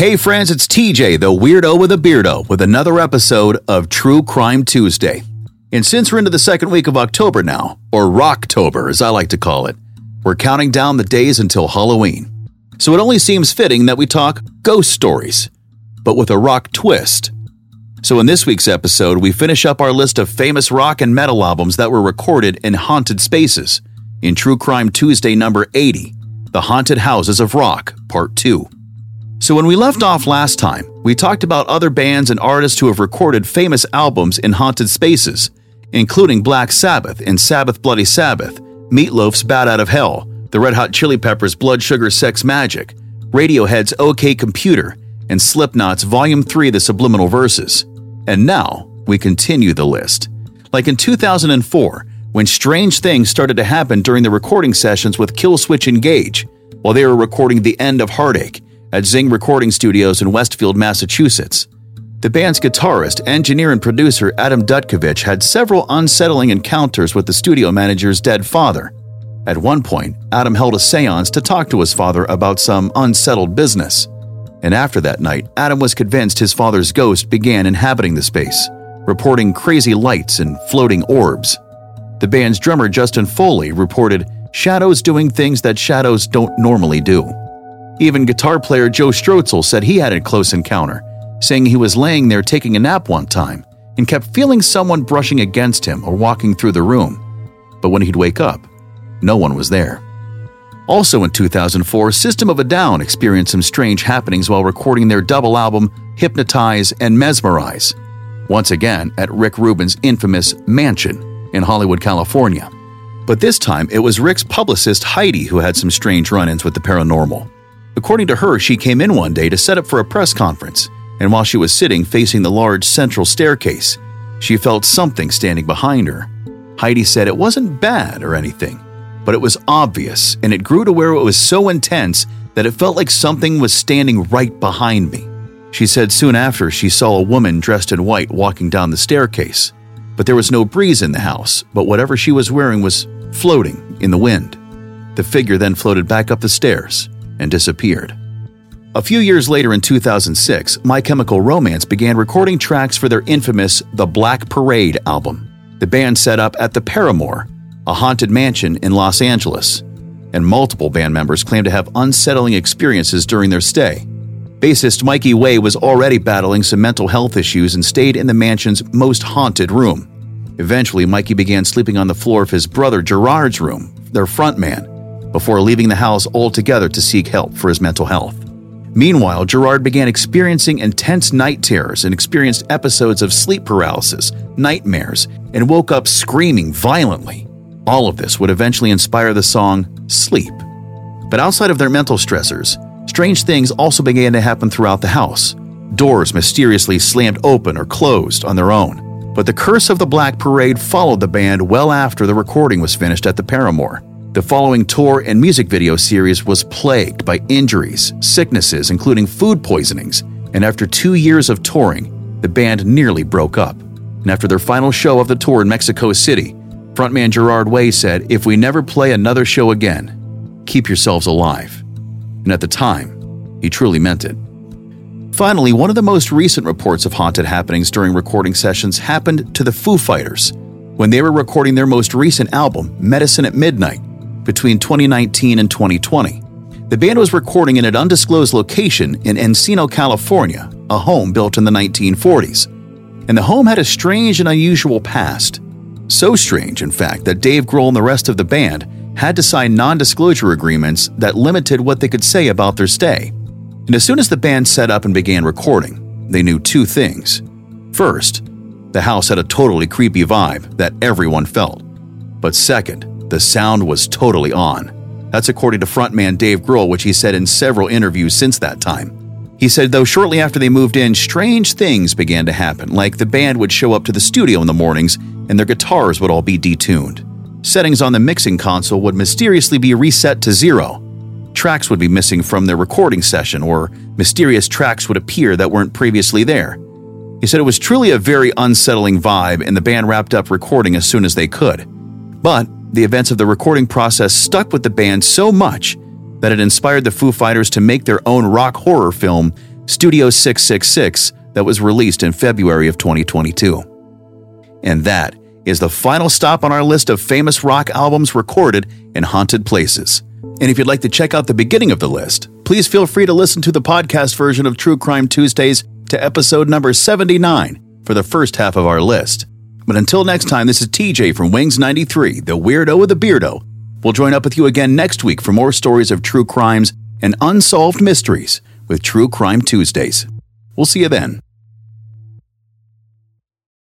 Hey friends, it's TJ, the weirdo with a beardo, with another episode of True Crime Tuesday. And since we're into the second week of October now, or Rocktober as I like to call it, we're counting down the days until Halloween. So it only seems fitting that we talk ghost stories, but with a rock twist. So in this week's episode, we finish up our list of famous rock and metal albums that were recorded in haunted spaces in True Crime Tuesday number 80, The Haunted Houses of Rock, Part 2. So, when we left off last time, we talked about other bands and artists who have recorded famous albums in haunted spaces, including Black Sabbath in Sabbath Bloody Sabbath, Meatloaf's Bat Out of Hell, the Red Hot Chili Peppers' Blood Sugar Sex Magik, Radiohead's OK Computer, and Slipknot's Volume 3 The Subliminal Verses. And now, we continue the list. Like in 2004, when strange things started to happen during the recording sessions with Killswitch Engage, while they were recording The End of Heartache at Zing Recording Studios in Westfield, Massachusetts. The band's guitarist, engineer, and producer Adam Dutkiewicz had several unsettling encounters with the studio manager's dead father. At one point, Adam held a seance to talk to his father about some unsettled business. And after that night, Adam was convinced his father's ghost began inhabiting the space, reporting crazy lights and floating orbs. The band's drummer Justin Foley reported shadows doing things that shadows don't normally do. Even guitar player Joe Stroetzel said he had a close encounter, saying he was laying there taking a nap one time and kept feeling someone brushing against him or walking through the room. But when he'd wake up, no one was there. Also in 2004, System of a Down experienced some strange happenings while recording their double album Hypnotize and Mesmerize, once again at Rick Rubin's infamous mansion in Hollywood, California. But this time it was Rick's publicist Heidi who had some strange run ins with the paranormal. According to her, she came in one day to set up for a press conference, and while she was sitting facing the large central staircase, she felt something standing behind her. Heidi said it wasn't bad or anything, but it was obvious, and it grew to where it was so intense that it felt like something was standing right behind me. She said soon after she saw a woman dressed in white walking down the staircase, but there was no breeze in the house, but whatever she was wearing was floating in the wind. The figure then floated back up the stairs and disappeared. A few years later in 2006, My Chemical Romance began recording tracks for their infamous The Black Parade album. The band set up at the Paramour, a haunted mansion in Los Angeles, and multiple band members claimed to have unsettling experiences during their stay. Bassist Mikey Way was already battling some mental health issues and stayed in the mansion's most haunted room. Eventually, Mikey began sleeping on the floor of his brother Gerard's room, their frontman, before leaving the house altogether to seek help for his mental health. Meanwhile, Gerard began experiencing intense night terrors and experienced episodes of sleep paralysis, nightmares, and woke up screaming violently. All of this would eventually inspire the song Sleep. But outside of their mental stressors, strange things also began to happen throughout the house. Doors mysteriously slammed open or closed on their own. But the curse of the Black Parade followed the band well after the recording was finished at the Paramour. The following tour and music video series was plagued by injuries, sicknesses, including food poisonings, and after two years of touring, the band nearly broke up. And after their final show of the tour in Mexico City, frontman Gerard Way said, If we never play another show again, keep yourselves alive. And at the time, he truly meant it. Finally, one of the most recent reports of haunted happenings during recording sessions happened to the Foo Fighters when they were recording their most recent album, Medicine at Midnight, between 2019 and 2020. The band was recording in an undisclosed location in Encino, California, a home built in the 1940s. And the home had a strange and unusual past. So strange, in fact, that Dave Grohl and the rest of the band had to sign non disclosure agreements that limited what they could say about their stay. And as soon as the band set up and began recording, they knew two things. First, the house had a totally creepy vibe that everyone felt. But second, the sound was totally on. That's according to frontman Dave Grohl, which he said in several interviews since that time. He said, though shortly after they moved in, strange things began to happen, like the band would show up to the studio in the mornings and their guitars would all be detuned. Settings on the mixing console would mysteriously be reset to zero. Tracks would be missing from their recording session, or mysterious tracks would appear that weren't previously there. He said it was truly a very unsettling vibe, and the band wrapped up recording as soon as they could. But the events of the recording process stuck with the band so much that it inspired the Foo Fighters to make their own rock horror film, Studio 666, that was released in February of 2022. And that is the final stop on our list of famous rock albums recorded in haunted places. And if you'd like to check out the beginning of the list, please feel free to listen to the podcast version of True Crime Tuesdays to episode number 79 for the first half of our list. But until next time, this is TJ from Wings 93, the weirdo with a beardo. We'll join up with you again next week for more stories of true crimes and unsolved mysteries with True Crime Tuesdays. We'll see you then.